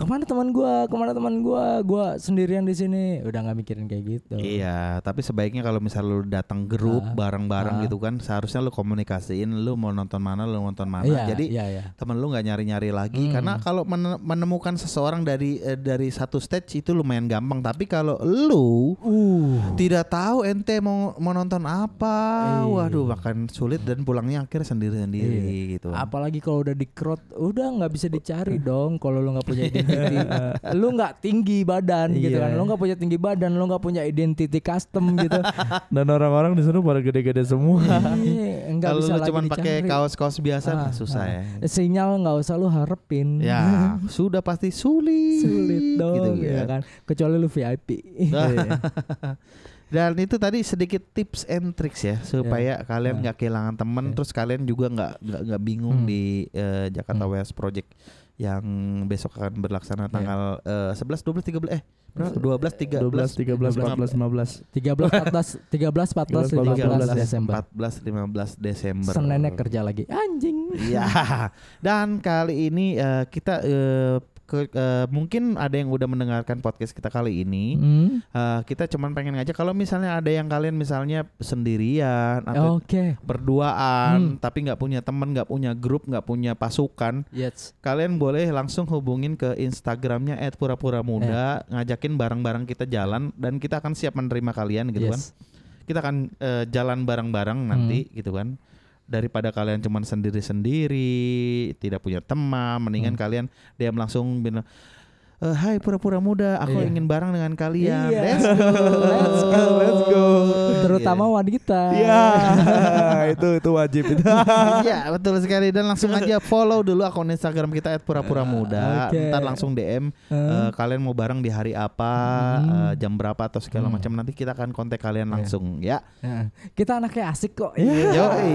ke mana teman gua, ke mana teman gua, gua sendirian di sini. Udah nggak mikirin kayak gitu. Iya, tapi sebaiknya kalau misal lu datang grup Ah. bareng-bareng Ah. gitu kan, seharusnya lu komunikasiin lu mau nonton mana, lu nonton mana. Iya, Jadi iya, iya. temen lu nggak nyari-nyari lagi Hmm. karena kalau men- menemukan seseorang dari eh, dari satu stage itu lumayan gampang tapi kalau lu Uh. tidak tahu ente mau mau nonton apa Iya. waduh akan sulit dan pulangnya akhirnya sendiri-sendiri gitu Apalagi kalau udah di crowd, udah nggak bisa dicari dong. Kalau lu nggak punya identity, lu nggak tinggi badan gitu Iya. kan. Lu nggak punya tinggi badan, lu nggak punya identity custom gitu. Dan orang-orang di sana pada gede-gede semua. Iya, kalau bisa lu cuman pakai kaos-kaos biasa Ah, susah ah. ya Sinyal nggak usah lu harapin. ya sudah pasti sulit Sulit dong gitu ya kan. Kecuali lu VIP. Nah, Dan itu tadi sedikit tips and tricks ya supaya kalian Ya. nggak kehilangan temen Ya. terus kalian juga nggak nggak bingung Hmm. di eh, Jakarta Hmm. West Project yang besok akan berlaksana Ya. tanggal eh, 11 12 13 eh berapa? 12 13 12, 13, 14, 15. 13 14 13 14 15 Desember. 14 15 Desember. Seninnya kerja lagi. Anjing. Iya. Dan kali ini eh, kita eh, ke, eh, mungkin ada yang udah mendengarkan podcast kita kali ini. Hmm. Eh, kita cuman pengen ngajak kalau misalnya ada yang kalian misalnya sendirian atau Oke. berduaan Hmm. tapi nggak punya teman, nggak punya grup, nggak punya pasukan, Yes. kalian boleh langsung hubungin ke Instagramnya @pura-pura-muda, Ya. ngajakin bareng-bareng kita jalan dan kita akan siap menerima kalian gitu kan. Yes. Kita akan eh, jalan bareng-bareng nanti gitu kan. Daripada kalian cuman sendiri-sendiri, tidak punya teman, mendingan Hmm. kalian diam langsung bilang "Eh, Hai pura-pura muda, aku Iya. ingin bareng dengan kalian. Iya. Let's go. Let's go. Let's go. Terutama wanita. Iya, itu itu wajib itu. Iya betul sekali dan langsung aja follow dulu akun Instagram kita @pura-pura-muda. Oke. Ntar langsung DM Eh, eh, kalian mau bareng di hari apa, Hmm. eh, jam berapa atau segala Hmm. macam nanti kita akan kontak kalian Iya. langsung ya. Nah, kita anaknya asik kok. Iya. Yoi.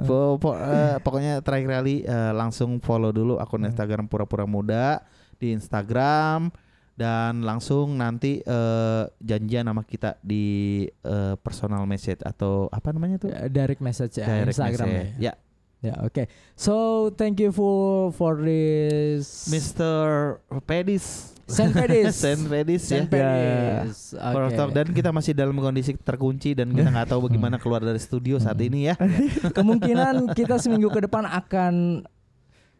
Po- po- eh, pokoknya terakhir kali eh, langsung follow dulu akun Instagram pura-pura muda di Instagram dan langsung nanti eh, janjian sama kita di eh, personal message atau apa namanya tuh? Ya, Direct message ya Direct Instagram message. ya. Ya, Ya, oke. So, thank you for for this Mr. Pedis. Saint Pedis. Saint Pedis ya. Pedis. For Talk. Dan kita masih dalam kondisi terkunci dan kita nggak tahu bagaimana keluar dari studio saat ini ya. Kemungkinan kita seminggu ke depan akan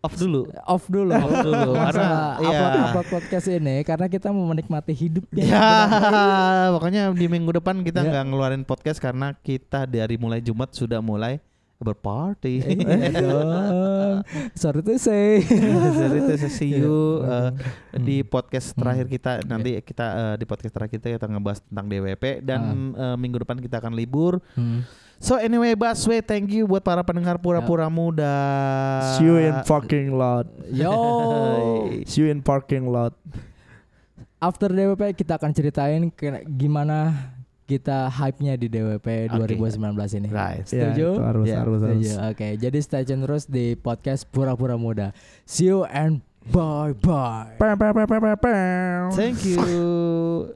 Off dulu. off dulu. Off dulu, karena- iya. upload upload podcast ini karena kita mau menikmati hidupnya. Ya, pokoknya di minggu depan kita nggak ngeluarin podcast karena kita dari mulai Jumat sudah mulai berparty. Iya dong. Sorry to say. Jadi itu see you Iya. uh, di podcast Hmm. terakhir kita nanti kita uh, di podcast terakhir kita kita ngebahas tentang DWP dan uh, minggu depan kita akan libur. Hmm. So anyway Baswe thank you buat para pendengar pura-pura muda. See you in fucking lot. Yo. See you in parking lot. After DWP kita akan ceritain gimana kita hype-nya di DWP Oke. 2019 ini. Right. Ya, Setuju? itu harus, Ya, harus, harus. Oke, jadi stay tune terus di podcast Pura-Pura Muda. See you and bye bye. Pam, pam, pam, pam, pam, pam. Thank you.